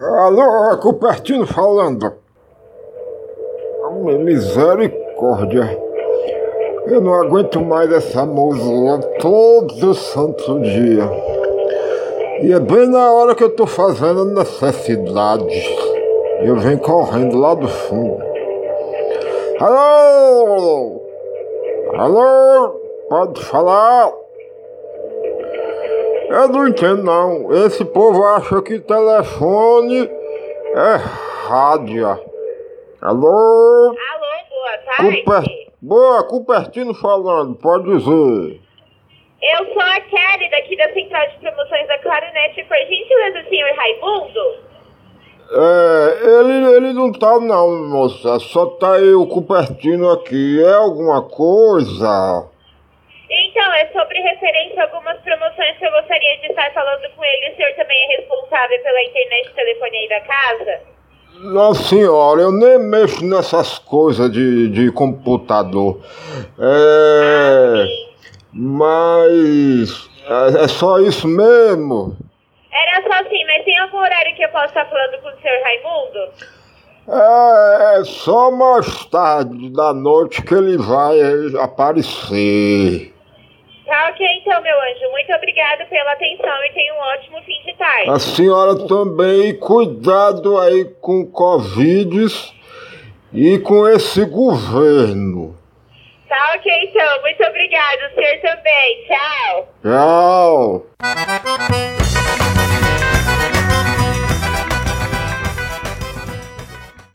Alô, Cupertino falando. Misericórdia. Eu não aguento mais essa música todo santo dia. E é bem na hora que eu tô fazendo necessidade. Eu venho correndo lá do fundo. Alô! Alô! Pode falar? Eu não entendo não. Esse povo acha que telefone é rádio. Alô? Alô, boa tarde. Cuper... Boa, Cupertino falando, pode dizer. Eu sou a Kelly, daqui da Central de Promoções da Clarinet. Por gentileza, senhor Raimundo? É, ele, ele não tá não, moça. Só tá aí o Cupertino aqui. É alguma coisa? É sobre referência a algumas promoções que eu gostaria de estar falando com ele. O senhor também é responsável pela internet e telefone aí da casa? Nossa senhora, eu nem mexo nessas coisas de, de computador. É. Mas. É, é só isso mesmo? Era só assim, mas tem algum horário que eu possa estar falando com o senhor Raimundo? É, é só mais tarde da noite que ele vai aparecer. Ok então, meu anjo. Muito obrigada pela atenção e tenha um ótimo fim de tarde. A senhora também, cuidado aí com Covid e com esse governo. Tá ok então. Muito obrigada. O senhor também. Tchau. Tchau.